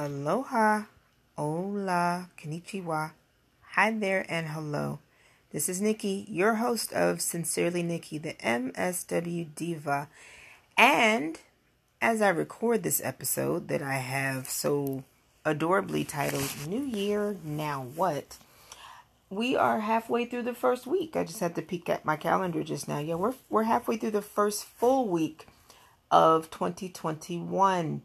Aloha, hola, konnichiwa, hi there, and hello. This is Nikki, your host of Sincerely Nikki, the MSW Diva. And as I record this episode that I have so adorably titled New Year, Now What? We are halfway through the first week. I just had to peek at my calendar just now. Yeah, we're we're halfway through the first full week of 2021.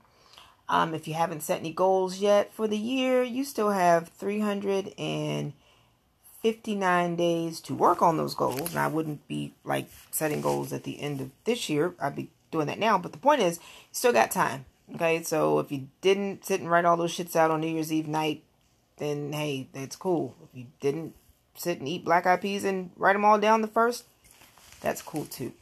Um, if you haven't set any goals yet for the year, you still have 359 days to work on those goals. And I wouldn't be like setting goals at the end of this year. I'd be doing that now. But the point is, you still got time. Okay, so if you didn't sit and write all those shits out on New Year's Eve night, then hey, that's cool. If you didn't sit and eat black eyed peas and write them all down the first, that's cool too.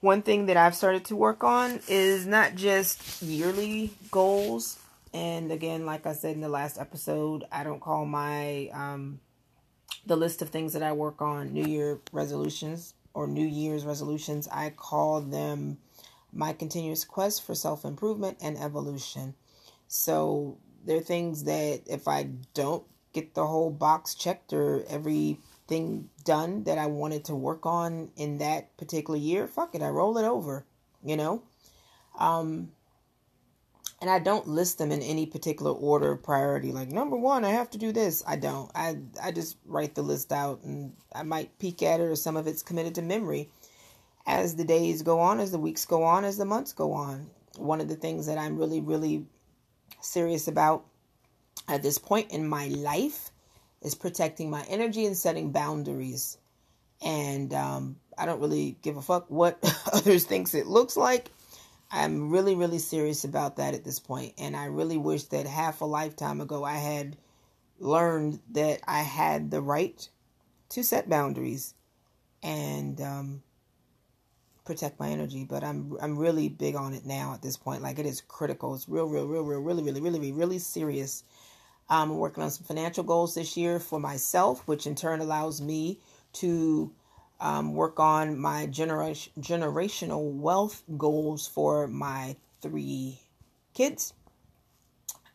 One thing that I've started to work on is not just yearly goals. And again, like I said in the last episode, I don't call my um, the list of things that I work on New Year resolutions or New Year's resolutions. I call them my continuous quest for self improvement and evolution. So there are things that if I don't get the whole box checked or every thing done that I wanted to work on in that particular year, fuck it, I roll it over, you know? Um, and I don't list them in any particular order of priority. Like number one, I have to do this. I don't. I I just write the list out, and I might peek at it, or some of it's committed to memory as the days go on, as the weeks go on, as the months go on. One of the things that I'm really really serious about at this point in my life is protecting my energy and setting boundaries. And um, I don't really give a fuck what others thinks it looks like. I'm really, really serious about that at this point. And I really wish that half a lifetime ago I had learned that I had the right to set boundaries and um, protect my energy. But I'm I'm really big on it now at this point. Like it is critical. It's real, real, real, real, really, really, really, really, really serious. I'm working on some financial goals this year for myself, which in turn allows me to um, work on my generation generational wealth goals for my three kids,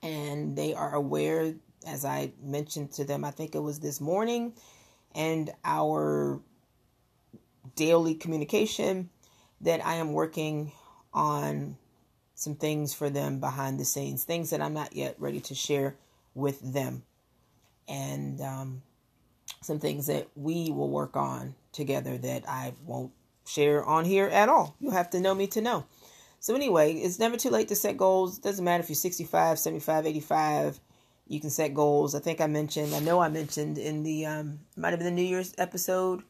and they are aware, as I mentioned to them. I think it was this morning, and our daily communication that I am working on some things for them behind the scenes, things that I'm not yet ready to share with them, and um, some things that we will work on together that I won't share on here at all. You'll have to know me to know. So, anyway, it's never too late to set goals. Doesn't matter if you're 65, 75, 85. You can set goals. I think I mentioned, I know I mentioned in the, um, might have been the New Year's episode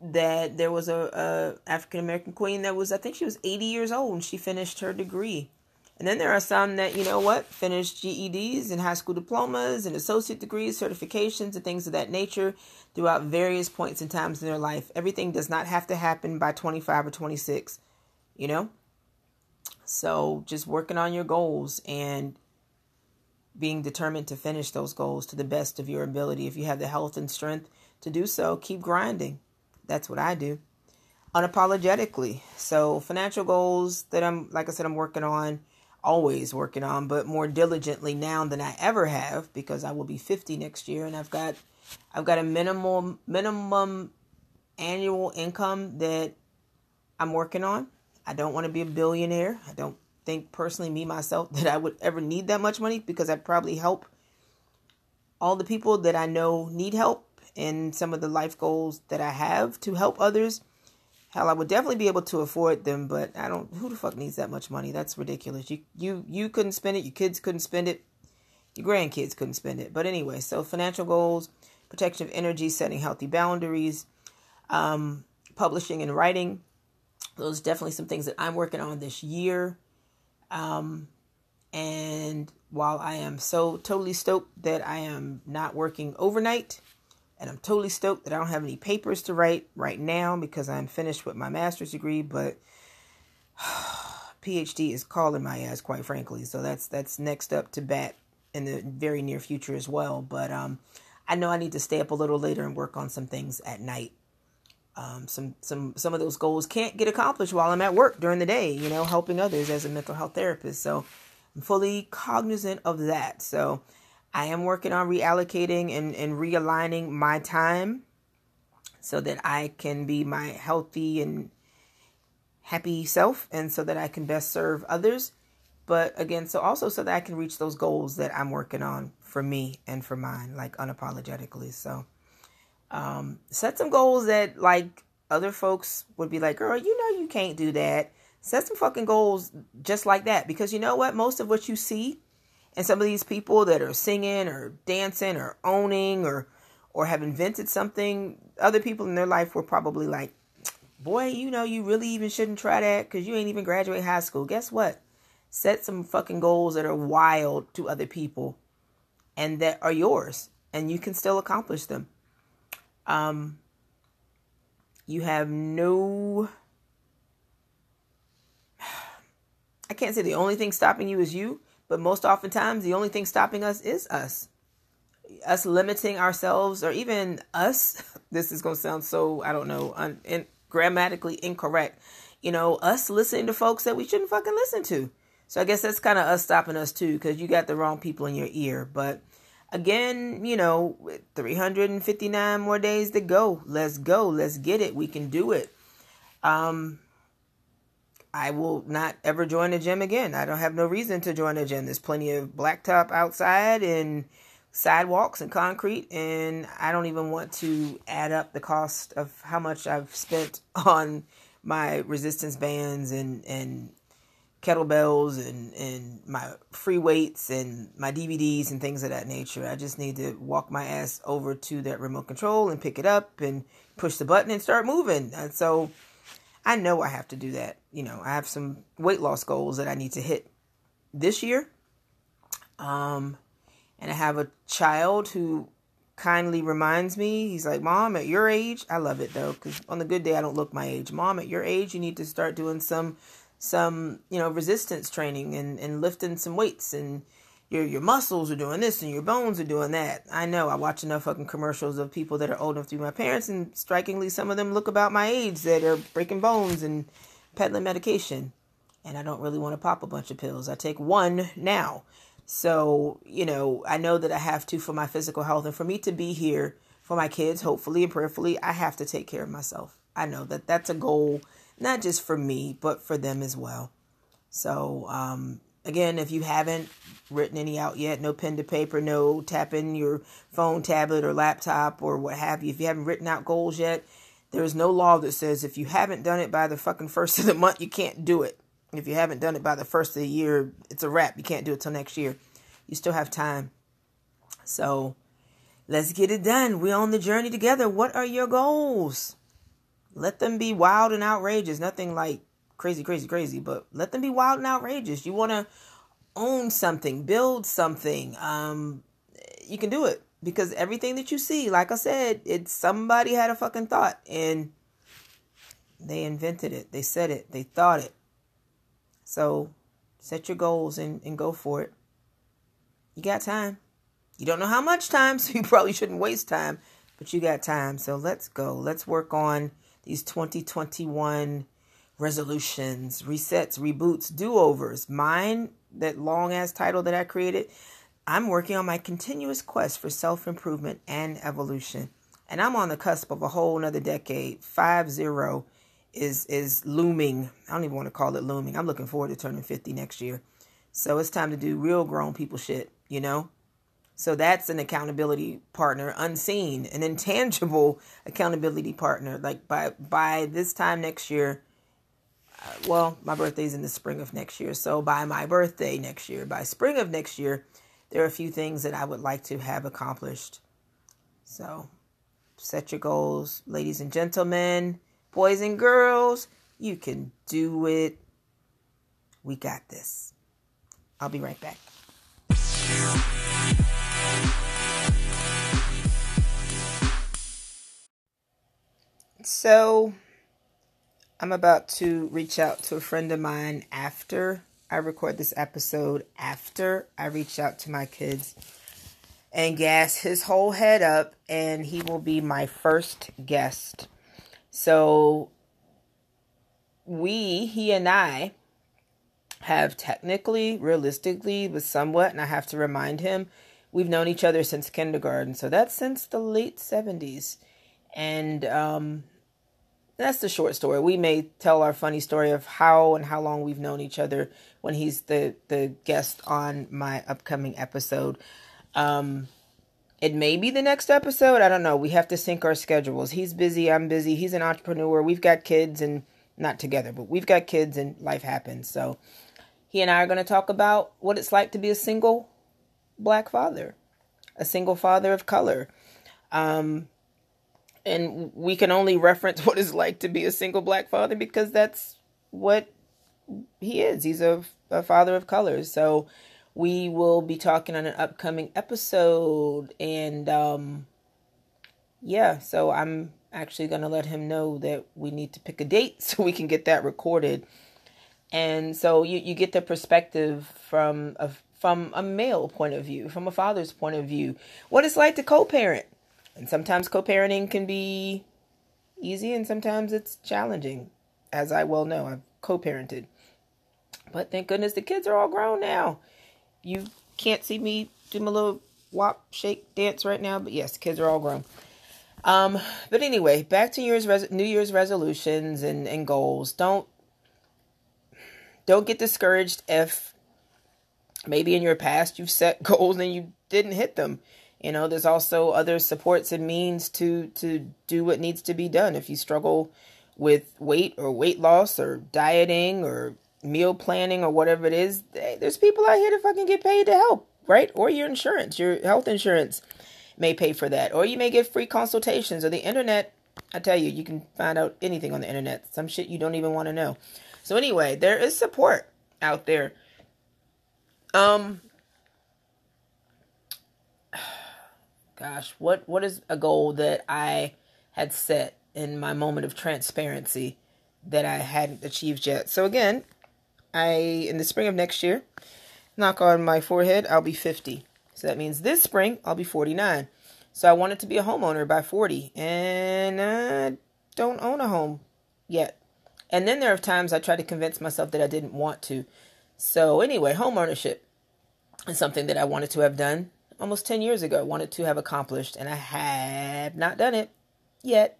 that there was a, a African American queen that was, I think she was 80 years old and she finished her degree. And then there are some that, you know what, finished GEDs and high school diplomas and associate degrees, certifications, and things of that nature throughout various points and times in their life. Everything does not have to happen by 25 or 26, you know? So just working on your goals and being determined to finish those goals to the best of your ability. If you have the health and strength to do so, keep grinding. That's what I do unapologetically. So, financial goals that I'm, like I said, I'm working on always working on, but more diligently now than I ever have because I will be 50 next year and I've got I've got a minimum minimum annual income that I'm working on. I don't want to be a billionaire. I don't think personally me myself that I would ever need that much money because I'd probably help all the people that I know need help and some of the life goals that I have to help others Hell, I would definitely be able to afford them, but I don't. Who the fuck needs that much money? That's ridiculous. You you you couldn't spend it. Your kids couldn't spend it. Your grandkids couldn't spend it. But anyway, so financial goals, protection of energy, setting healthy boundaries, um, publishing and writing. Those definitely some things that I'm working on this year. Um, and while I am so totally stoked that I am not working overnight and I'm totally stoked that I don't have any papers to write right now because I'm finished with my master's degree, but PhD is calling my ass, quite frankly. So that's that's next up to bat in the very near future as well. But um, I know I need to stay up a little later and work on some things at night. Um, some some some of those goals can't get accomplished while I'm at work during the day. You know, helping others as a mental health therapist. So I'm fully cognizant of that. So I am working on reallocating and, and realigning my time so that I can be my healthy and happy self and so that I can best serve others. But again, so also so that I can reach those goals that I'm working on for me and for mine, like unapologetically. So um, set some goals that like other folks would be like, girl, you know you can't do that. Set some fucking goals just like that. Because you know what? Most of what you see and some of these people that are singing or dancing or owning or or have invented something, other people in their life were probably like, boy, you know, you really even shouldn't try that because you ain't even graduate high school. Guess what? Set some fucking goals that are wild to other people and that are yours and you can still accomplish them. Um, you have no. I can't say the only thing stopping you is you, but most oftentimes the only thing stopping us is us. Us limiting ourselves, or even us. This is going to sound so, I don't know, un, in, grammatically incorrect. You know, us listening to folks that we shouldn't fucking listen to. So I guess that's kind of us stopping us too, because you got the wrong people in your ear. But again, you know, 359 more days to go. Let's go. Let's get it. We can do it. Um, I will not ever join a gym again. I don't have no reason to join a gym. There's plenty of blacktop outside and sidewalks and concrete, and I don't even want to add up the cost of how much I've spent on my resistance bands and and kettlebells and, and my free weights and my DVDs and things of that nature. I just need to walk my ass over to that remote control and pick it up and push the button and start moving. And so I know I have to do that. You know, I have some weight loss goals that I need to hit this year. Um, and I have a child who kindly reminds me, he's like, Mom, at your age, I love it though, because on the good day, I don't look my age. Mom, at your age, you need to start doing some some you know resistance training and, and lifting some weights and your your muscles are doing this and your bones are doing that. I know I watch enough fucking commercials of people that are old enough to be my parents and strikingly some of them look about my age that are breaking bones and peddling medication. And I don't really want to pop a bunch of pills. I take one now. So, you know, I know that I have to for my physical health and for me to be here for my kids, hopefully and prayerfully, I have to take care of myself. I know that that's a goal not just for me, but for them as well. So, um, again, if you haven't written any out yet, no pen to paper, no tapping your phone, tablet, or laptop, or what have you, if you haven't written out goals yet, there's no law that says if you haven't done it by the fucking first of the month, you can't do it. If you haven't done it by the first of the year, it's a wrap. You can't do it till next year. You still have time. So let's get it done. We're on the journey together. What are your goals? Let them be wild and outrageous. Nothing like crazy, crazy, crazy, but let them be wild and outrageous. You want to own something, build something. Um, you can do it because everything that you see, like I said, it's somebody had a fucking thought and they invented it. They said it. They thought it. So set your goals and, and go for it. You got time. You don't know how much time, so you probably shouldn't waste time, but you got time. So let's go. Let's work on these 2021 resolutions, resets, reboots, do overs. Mine, that long ass title that I created, I'm working on my continuous quest for self improvement and evolution. And I'm on the cusp of a whole another decade. Five zero is is looming. I don't even want to call it looming. I'm looking forward to turning 50 next year. So it's time to do real grown people shit, you know? So that's an accountability partner, unseen, an intangible accountability partner. Like by by this time next year, well, my birthday's in the spring of next year. So by my birthday next year, by spring of next year, there are a few things that I would like to have accomplished. So set your goals, ladies and gentlemen, boys and girls. You can do it. We got this. I'll be right back. So, I'm about to reach out to a friend of mine after I record this episode, after I reach out to my kids and gas his whole head up, and he will be my first guest. So, we, he and I, have technically, realistically, but somewhat, and I have to remind him, we've known each other since kindergarten. So that's since the late 70s. And um, that's the short story. We may tell our funny story of how and how long we've known each other when he's the, the guest on my upcoming episode. Um, it may be the next episode. I don't know. We have to sync our schedules. He's busy. I'm busy. He's an entrepreneur. We've got kids and not together, but we've got kids and life happens. So he and I are going to talk about what it's like to be a single black father, a single father of color. Um, and we can only reference what it's like to be a single black father because that's what he is. He's a, a father of color. So, we will be talking on an upcoming episode and um yeah so i'm actually going to let him know that we need to pick a date so we can get that recorded and so you, you get the perspective from a from a male point of view from a father's point of view what it's like to co-parent and sometimes co-parenting can be easy and sometimes it's challenging as i well know i've co-parented but thank goodness the kids are all grown now you can't see me do my little wop shake dance right now, but yes, kids are all grown. Um, but anyway, back to year's res- New Year's resolutions and, and goals. Don't don't get discouraged if maybe in your past you've set goals and you didn't hit them. You know, there's also other supports and means to to do what needs to be done. If you struggle with weight or weight loss or dieting or meal planning or whatever it is, there's people out here to fucking get paid to help, right? Or your insurance, your health insurance may pay for that. Or you may get free consultations or the internet. I tell you, you can find out anything on the internet. Some shit you don't even want to know. So anyway, there is support out there. Um gosh, what what is a goal that I had set in my moment of transparency that I hadn't achieved yet? So again, I in the spring of next year, knock on my forehead, I'll be 50. So that means this spring I'll be 49. So I wanted to be a homeowner by 40 and I don't own a home yet. And then there are times I try to convince myself that I didn't want to. So anyway, home ownership is something that I wanted to have done almost 10 years ago, wanted to have accomplished and I have not done it yet.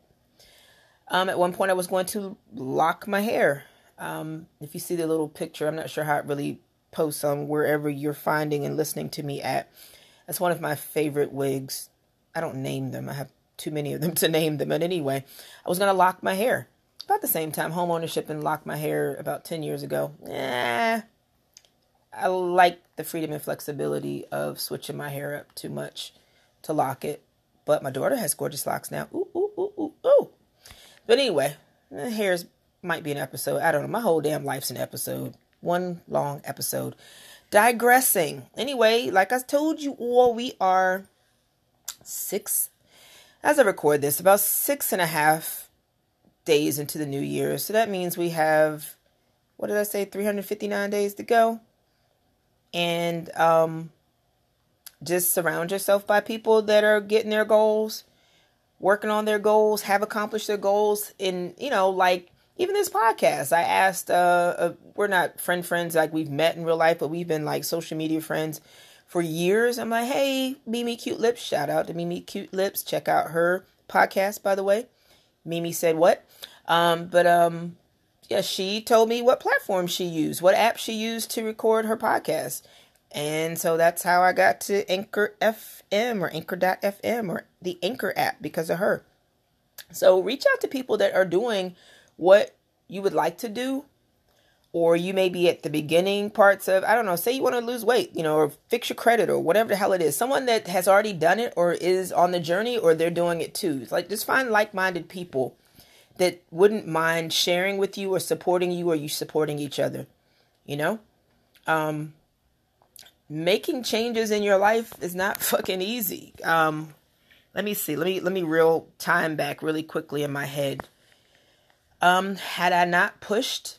Um, at one point I was going to lock my hair um, if you see the little picture, I'm not sure how it really posts on wherever you're finding and listening to me at. That's one of my favorite wigs. I don't name them. I have too many of them to name them. But anyway, I was going to lock my hair. About the same time, home ownership and lock my hair about 10 years ago. Eh, I like the freedom and flexibility of switching my hair up too much to lock it. But my daughter has gorgeous locks now. Ooh, ooh, ooh, ooh, ooh. But anyway, hair's might be an episode. I don't know. My whole damn life's an episode. One long episode. Digressing. Anyway, like I told you all, we are six, as I record this, about six and a half days into the new year. So that means we have, what did I say, 359 days to go. And um, just surround yourself by people that are getting their goals, working on their goals, have accomplished their goals. And, you know, like even this podcast i asked uh, uh, we're not friend friends like we've met in real life but we've been like social media friends for years. I'm like hey mimi cute lips shout out to mimi cute lips. Check out her podcast by the way. Mimi said what? Um, but um yeah she told me what platform she used what app she used to record her podcast. And so that's how i got to anchor fm or anchor.fm or the anchor app because of her. So reach out to people that are doing what you would like to do or you may be at the beginning parts of i don't know say you want to lose weight you know or fix your credit or whatever the hell it is. Someone that has already done it or is on the journey or they're doing it too. It's like just find like-minded people that wouldn't mind sharing with you or supporting you or you supporting each other you know? Um making changes in your life is not fucking easy. Um let me see. Let me let me reel time back really quickly in my head. Um, had I not pushed,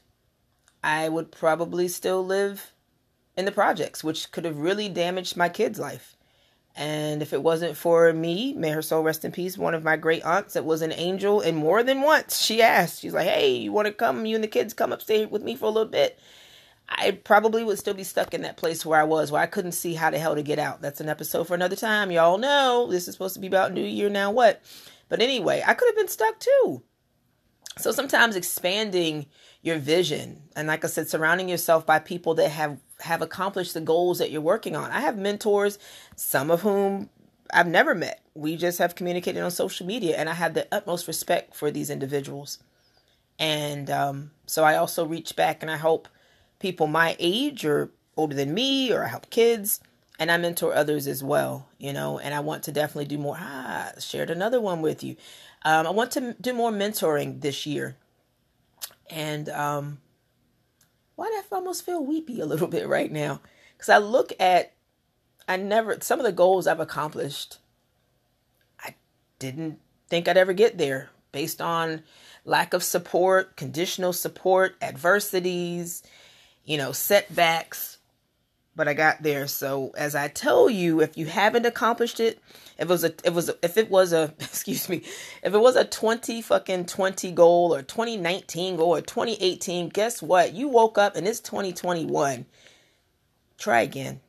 I would probably still live in the projects, which could have really damaged my kid's life. And if it wasn't for me, may her soul rest in peace, one of my great aunts that was an angel, and more than once she asked, she's like, Hey, you want to come? You and the kids come upstairs with me for a little bit. I probably would still be stuck in that place where I was, where I couldn't see how the hell to get out. That's an episode for another time. Y'all know this is supposed to be about New Year now. What? But anyway, I could have been stuck too. So sometimes expanding your vision and like I said surrounding yourself by people that have have accomplished the goals that you're working on. I have mentors, some of whom I've never met. We just have communicated on social media and I have the utmost respect for these individuals. And um, so I also reach back and I help people my age or older than me or I help kids and I mentor others as well, you know, and I want to definitely do more. Ah, shared another one with you. Um, I want to do more mentoring this year. And um, why do I almost feel weepy a little bit right now? Because I look at, I never, some of the goals I've accomplished, I didn't think I'd ever get there based on lack of support, conditional support, adversities, you know, setbacks but I got there. So as I tell you, if you haven't accomplished it, if it was a, it was, a, if it was a, excuse me, if it was a 20 fucking 20 goal or 2019 goal or 2018, guess what? You woke up and it's 2021. Try again.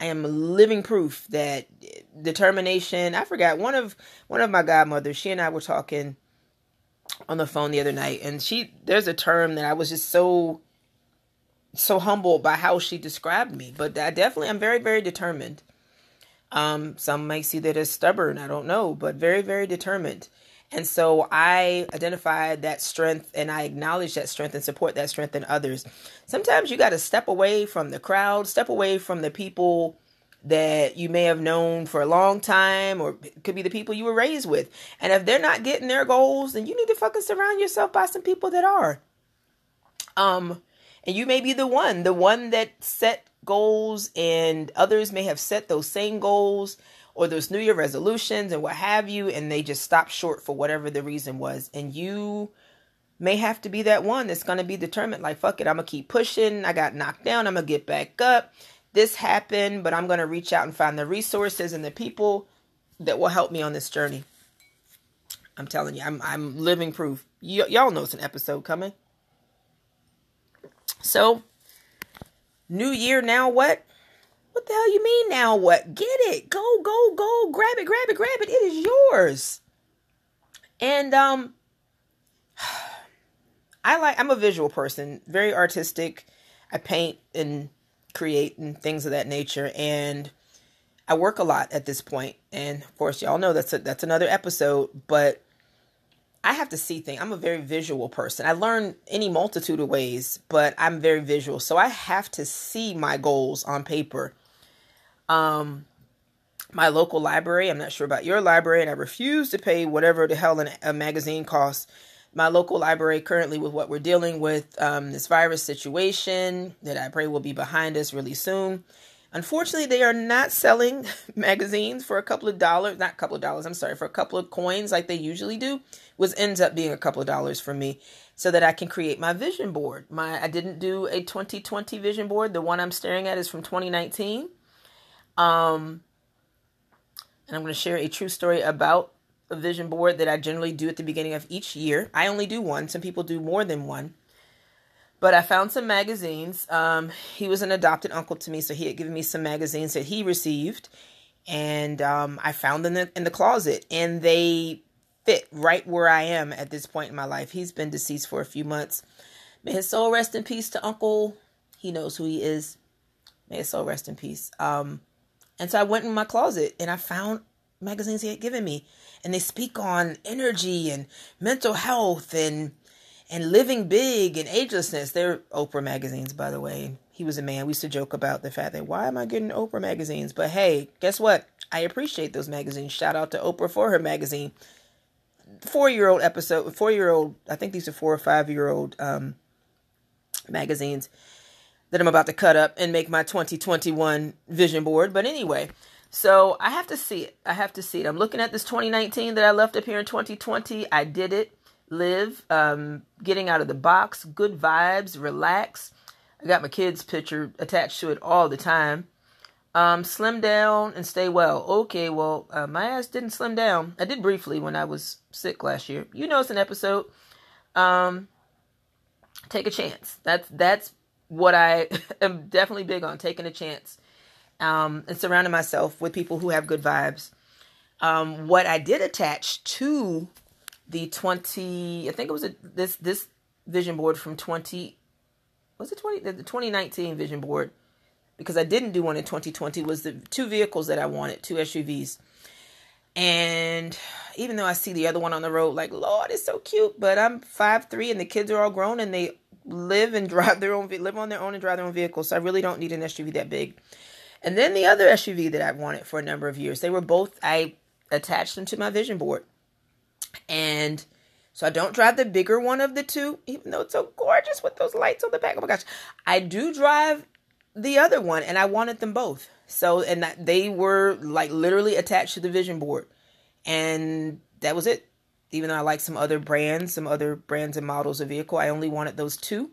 I am living proof that determination. I forgot one of one of my godmothers. She and I were talking on the phone the other night, and she there's a term that I was just so so humbled by how she described me. But I definitely, I'm very, very determined. Um, some might see that as stubborn, I don't know, but very, very determined. And so I identify that strength and I acknowledge that strength and support that strength in others. Sometimes you got to step away from the crowd, step away from the people that you may have known for a long time or could be the people you were raised with. And if they're not getting their goals, then you need to fucking surround yourself by some people that are. Um and you may be the one, the one that set goals, and others may have set those same goals or those New Year resolutions and what have you, and they just stopped short for whatever the reason was. And you may have to be that one that's going to be determined like, fuck it, I'm going to keep pushing. I got knocked down, I'm going to get back up. This happened, but I'm going to reach out and find the resources and the people that will help me on this journey. I'm telling you, I'm I'm living proof. Y- y'all know it's an episode coming. So, new year, now what? What the hell you mean now what? Get it. Go, go, go. Grab it, grab it, grab it. It is yours. And um I like I'm a visual person, very artistic. I paint and create and things of that nature and I work a lot at this point. And of course, y'all know that's a, that's another episode, but I have to see things. I'm a very visual person. I learn any multitude of ways, but I'm very visual. So I have to see my goals on paper. Um my local library, I'm not sure about your library and I refuse to pay whatever the hell a magazine costs. My local library currently with what we're dealing with um, this virus situation that I pray will be behind us really soon. Unfortunately, they are not selling magazines for a couple of dollars, not a couple of dollars, I'm sorry, for a couple of coins like they usually do, was ends up being a couple of dollars for me so that I can create my vision board. My I didn't do a 2020 vision board. The one I'm staring at is from 2019. Um and I'm going to share a true story about a vision board that I generally do at the beginning of each year. I only do one. Some people do more than one. But I found some magazines. Um, he was an adopted uncle to me, so he had given me some magazines that he received, and um, I found them in the, in the closet, and they fit right where I am at this point in my life. He's been deceased for a few months. May his soul rest in peace to Uncle. He knows who he is. May his soul rest in peace. Um, and so I went in my closet and I found magazines he had given me, and they speak on energy and mental health and and living big and agelessness. They're Oprah magazines, by the way. He was a man. We used to joke about the fact that why am I getting Oprah magazines? But hey, guess what? I appreciate those magazines. Shout out to Oprah for her magazine. Four year old episode, four year old, I think these are four or five year old um, magazines that I'm about to cut up and make my 2021 vision board. But anyway, so I have to see it. I have to see it. I'm looking at this 2019 that I left up here in 2020. I did it live, um, getting out of the box, good vibes, relax. I got my kids' picture attached to it all the time. Um, slim down and stay well. Okay, well, uh, my ass didn't slim down. I did briefly when I was sick last year. You know, it's an episode. Um, take a chance. That's that's what I am definitely big on taking a chance um, and surrounding myself with people who have good vibes. Um, what I did attach to the 20, I think it was a, this, this vision board from 20, was it 20, the 2019 vision board, because I didn't do one in 2020, was the two vehicles that I wanted, two SUVs. And even though I see the other one on the road, like, Lord, it's so cute, but I'm five three and the kids are all grown and they live and drive their own, live on their own and drive their own vehicles. So I really don't need an SUV that big. And then the other SUV that I've wanted for a number of years, they were both, I attached them to my vision board. And so I don't drive the bigger one of the two, even though it's so gorgeous with those lights on the back. Oh my gosh. I do drive the other one and I wanted them both. So, and that they were like literally attached to the vision board. And that was it. Even though I like some other brands, some other brands and models of vehicle, I only wanted those two.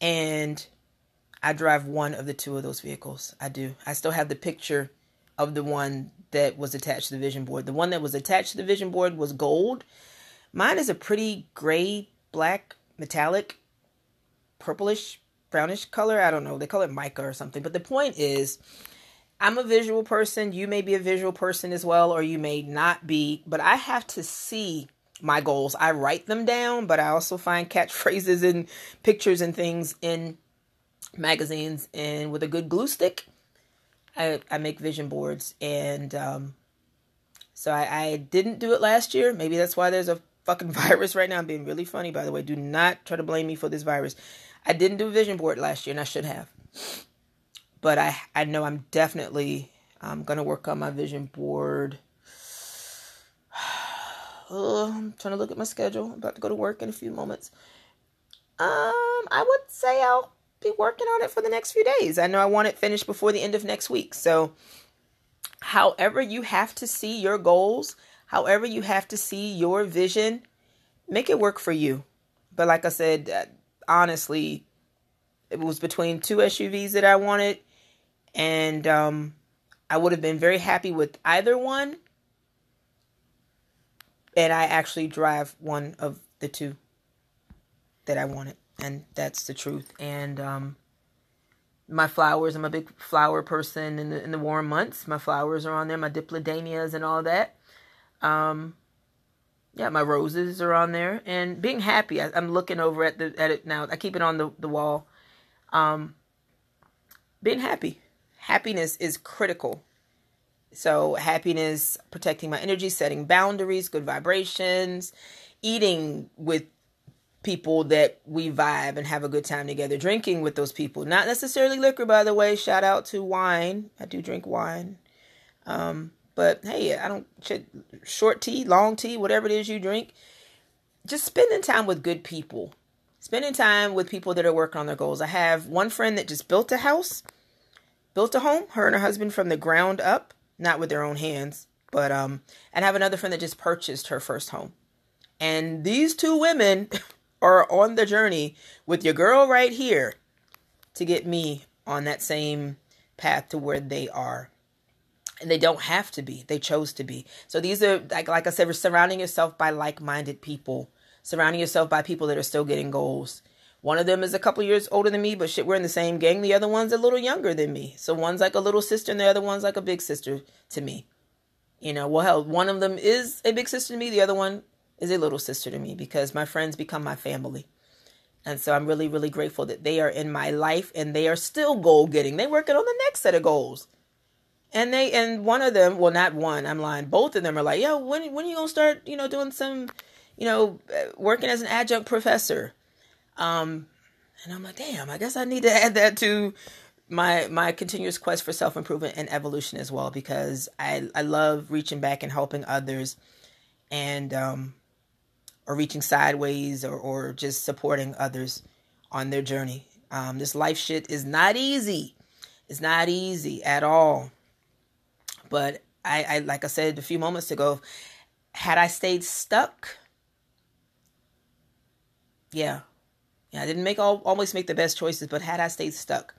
And I drive one of the two of those vehicles. I do. I still have the picture of the one that was attached to the vision board. The one that was attached to the vision board was gold. Mine is a pretty gray, black, metallic, purplish, brownish color. I don't know. They call it mica or something. But the point is, I'm a visual person. You may be a visual person as well, or you may not be. But I have to see my goals. I write them down, but I also find catchphrases and pictures and things in magazines and with a good glue stick i, I make vision boards and um, so I, I didn't do it last year. Maybe that's why there's a fucking virus right now. I'm being really funny by the way. Do not try to blame me for this virus. I didn't do a vision board last year and i should have. But i i know i'm definitely i'm gonna work on my vision board. Oh, i'm trying to look at my schedule. I'm about to go to work in a few moments. Um i would say i'll be working on it for the next few days. I know I want it finished before the end of next week. So, however, you have to see your goals, however, you have to see your vision, make it work for you. But, like I said, uh, honestly, it was between two SUVs that I wanted, and um, I would have been very happy with either one. And I actually drive one of the two that I wanted and that's the truth. And um, my flowers, I'm a big flower person in the in the warm months. My flowers are on there, my dipladenias and all that. Um, yeah, my roses are on there, and being happy. I, am looking over at the at it now. I keep it on the the wall. Um, being happy, happiness is critical. So happiness, protecting my energy, setting boundaries, good vibrations, eating with people that we vibe and have a good time together drinking with those people. Not necessarily liquor by the way. Shout out to wine. I do drink wine. Um, but hey i don't short tea long tea whatever it is you drink. Just spending time with good people. Spending time with people that are working on their goals. I have one friend that just built a house built a home her and her husband from the ground up not with their own hands but um and I have another friend that just purchased her first home. And these two women are on the journey with your girl right here to get me on that same path to where they are. And they don't have to be. They chose to be. So these are like like I said, we're surrounding yourself by like-minded people. Surrounding yourself by people that are still getting goals. One of them is a couple years older than me, but shit, we're in the same gang. The other one's a little younger than me. So one's like a little sister and the other one's like a big sister to me. You know, well, hell, one of them is a big sister to me. The other one is a little sister to me because my friends become my family. And so I'm really, really grateful that they are in my life and they are still goal getting. They're working on the next set of goals. And they and one of them, well not one, I'm lying. Both of them are like, yo, when when are you gonna start, you know, doing some, you know, working as an adjunct professor? Um, and I'm like, damn, I guess I need to add that to my my continuous quest for self improvement and evolution as well because I I love reaching back and helping others, and um, or reaching sideways or, or just supporting others on their journey. Um, this life shit is not easy. It's not easy at all. But I, I, like I said a few moments ago, had I stayed stuck, yeah, yeah, I didn't make all always make the best choices, but had I stayed stuck,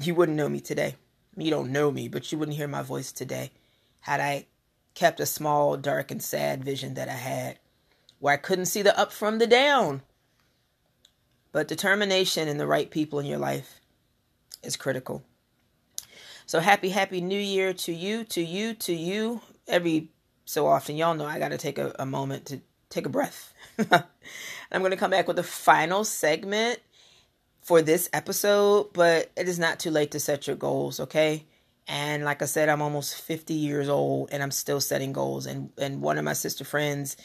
you wouldn't know me today. You don't know me, but you wouldn't hear my voice today. Had I kept a small, dark, and sad vision that I had where I couldn't see the up from the down. But determination and the right people in your life is critical. So happy, happy new year to you, to you, to you. Every so often, y'all know I got to take a, a moment to take a breath. I'm going to come back with the final segment for this episode, but it is not too late to set your goals, okay? And like I said, I'm almost 50 years old and I'm still setting goals. And and one of my sister friends,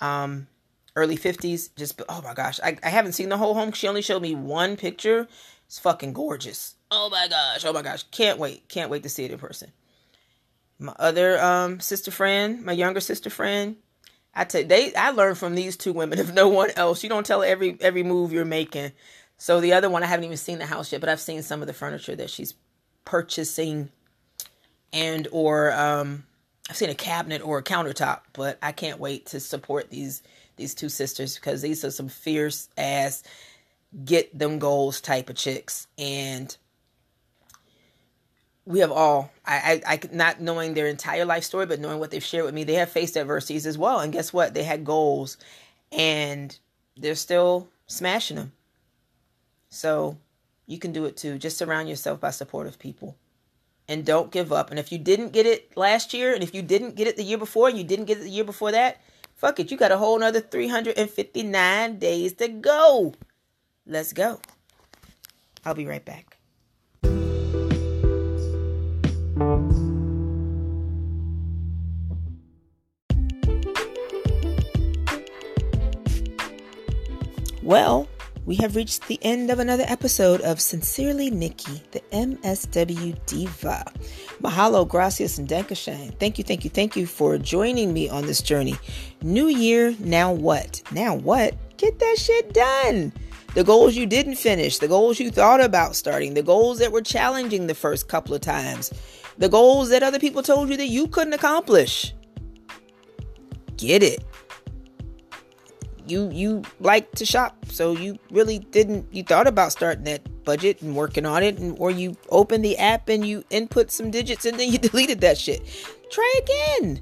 um, early 50s, just oh my gosh, I, I haven't seen the whole home. She only showed me one picture. It's fucking gorgeous. Oh my gosh, oh my gosh. Can't wait. Can't wait to see it in person. My other um sister friend, my younger sister friend, I tell they I learned from these two women, if no one else. You don't tell every every move you're making. So the other one, I haven't even seen the house yet, but I've seen some of the furniture that she's purchasing, and or um, I've seen a cabinet or a countertop. But I can't wait to support these these two sisters because these are some fierce ass get them goals type of chicks, and we have all I, I, I not knowing their entire life story but knowing what they've shared with me they have faced adversities as well. And guess what? They had goals and they're still smashing them. So you can do it too. Just surround yourself by supportive people. And don't give up. And if you didn't get it last year and if you didn't get it the year before and you didn't get it the year before that fuck it. You got a whole another 359 days to go. Let's go. I'll be right back. Well, we have reached the end of another episode of Sincerely Nikki, the MSW Diva. Mahalo, gracias, and Dankeschön. Thank you, thank you, thank you for joining me on this journey. New year, now what? Now what? Get that shit done. The goals you didn't finish, the goals you thought about starting, the goals that were challenging the first couple of times, the goals that other people told you that you couldn't accomplish. Get it you you like to shop. So you really didn't you thought about starting that budget and working on it and or you opened the app and you input some digits and then you deleted that shit. Try again.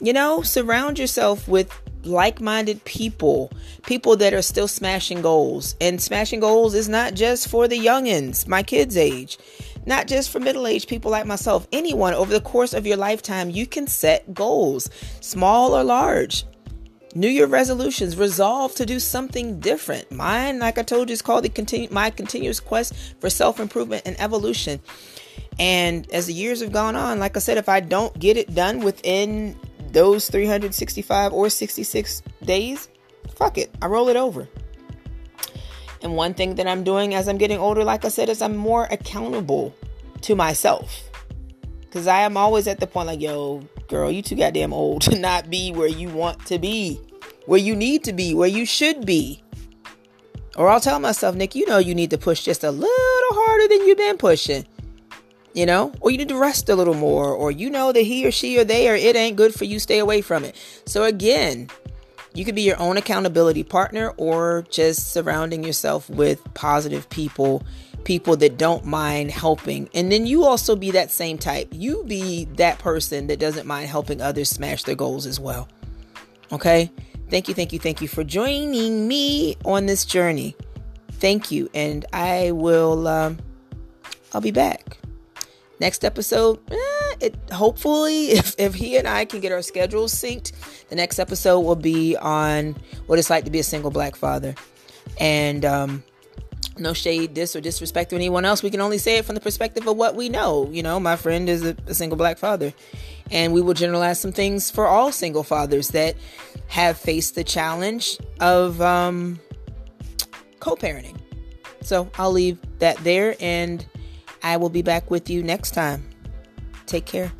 You know surround yourself with like-minded people people that are still smashing goals. And smashing goals is not just for the youngins my kids age not just for middle-aged people like myself. Anyone over the course of your lifetime you can set goals small or large New Year resolutions, resolve to do something different. Mine, like I told you, is called the continue my continuous quest for self-improvement and evolution. And as the years have gone on, like I said, if I don't get it done within those 365 or 66 days, fuck it. I roll it over. And one thing that I'm doing as I'm getting older, like I said, is I'm more accountable to myself. Because I am always at the point like, yo, girl, you too goddamn old to not be where you want to be, where you need to be, where you should be. Or I'll tell myself, Nick, you know you need to push just a little harder than you've been pushing. You know, or you need to rest a little more, or you know that he or she or they or it ain't good for you, stay away from it. So again, you could be your own accountability partner or just surrounding yourself with positive people people that don't mind helping. And then you also be that same type. You be that person that doesn't mind helping others smash their goals as well. Okay? Thank you, thank you, thank you for joining me on this journey. Thank you. And I will, um, I'll be back. Next episode, eh, it hopefully, if, if he and I can get our schedules synced, the next episode will be on what it's like to be a single black father. And um, no shade this or disrespect to anyone else. We can only say it from the perspective of what we know. You know my friend is a, a, single black father. And we will generalize some things for all single fathers that have faced the challenge of um, co-parenting. So i'll leave that there and i will be back with you next time. Take care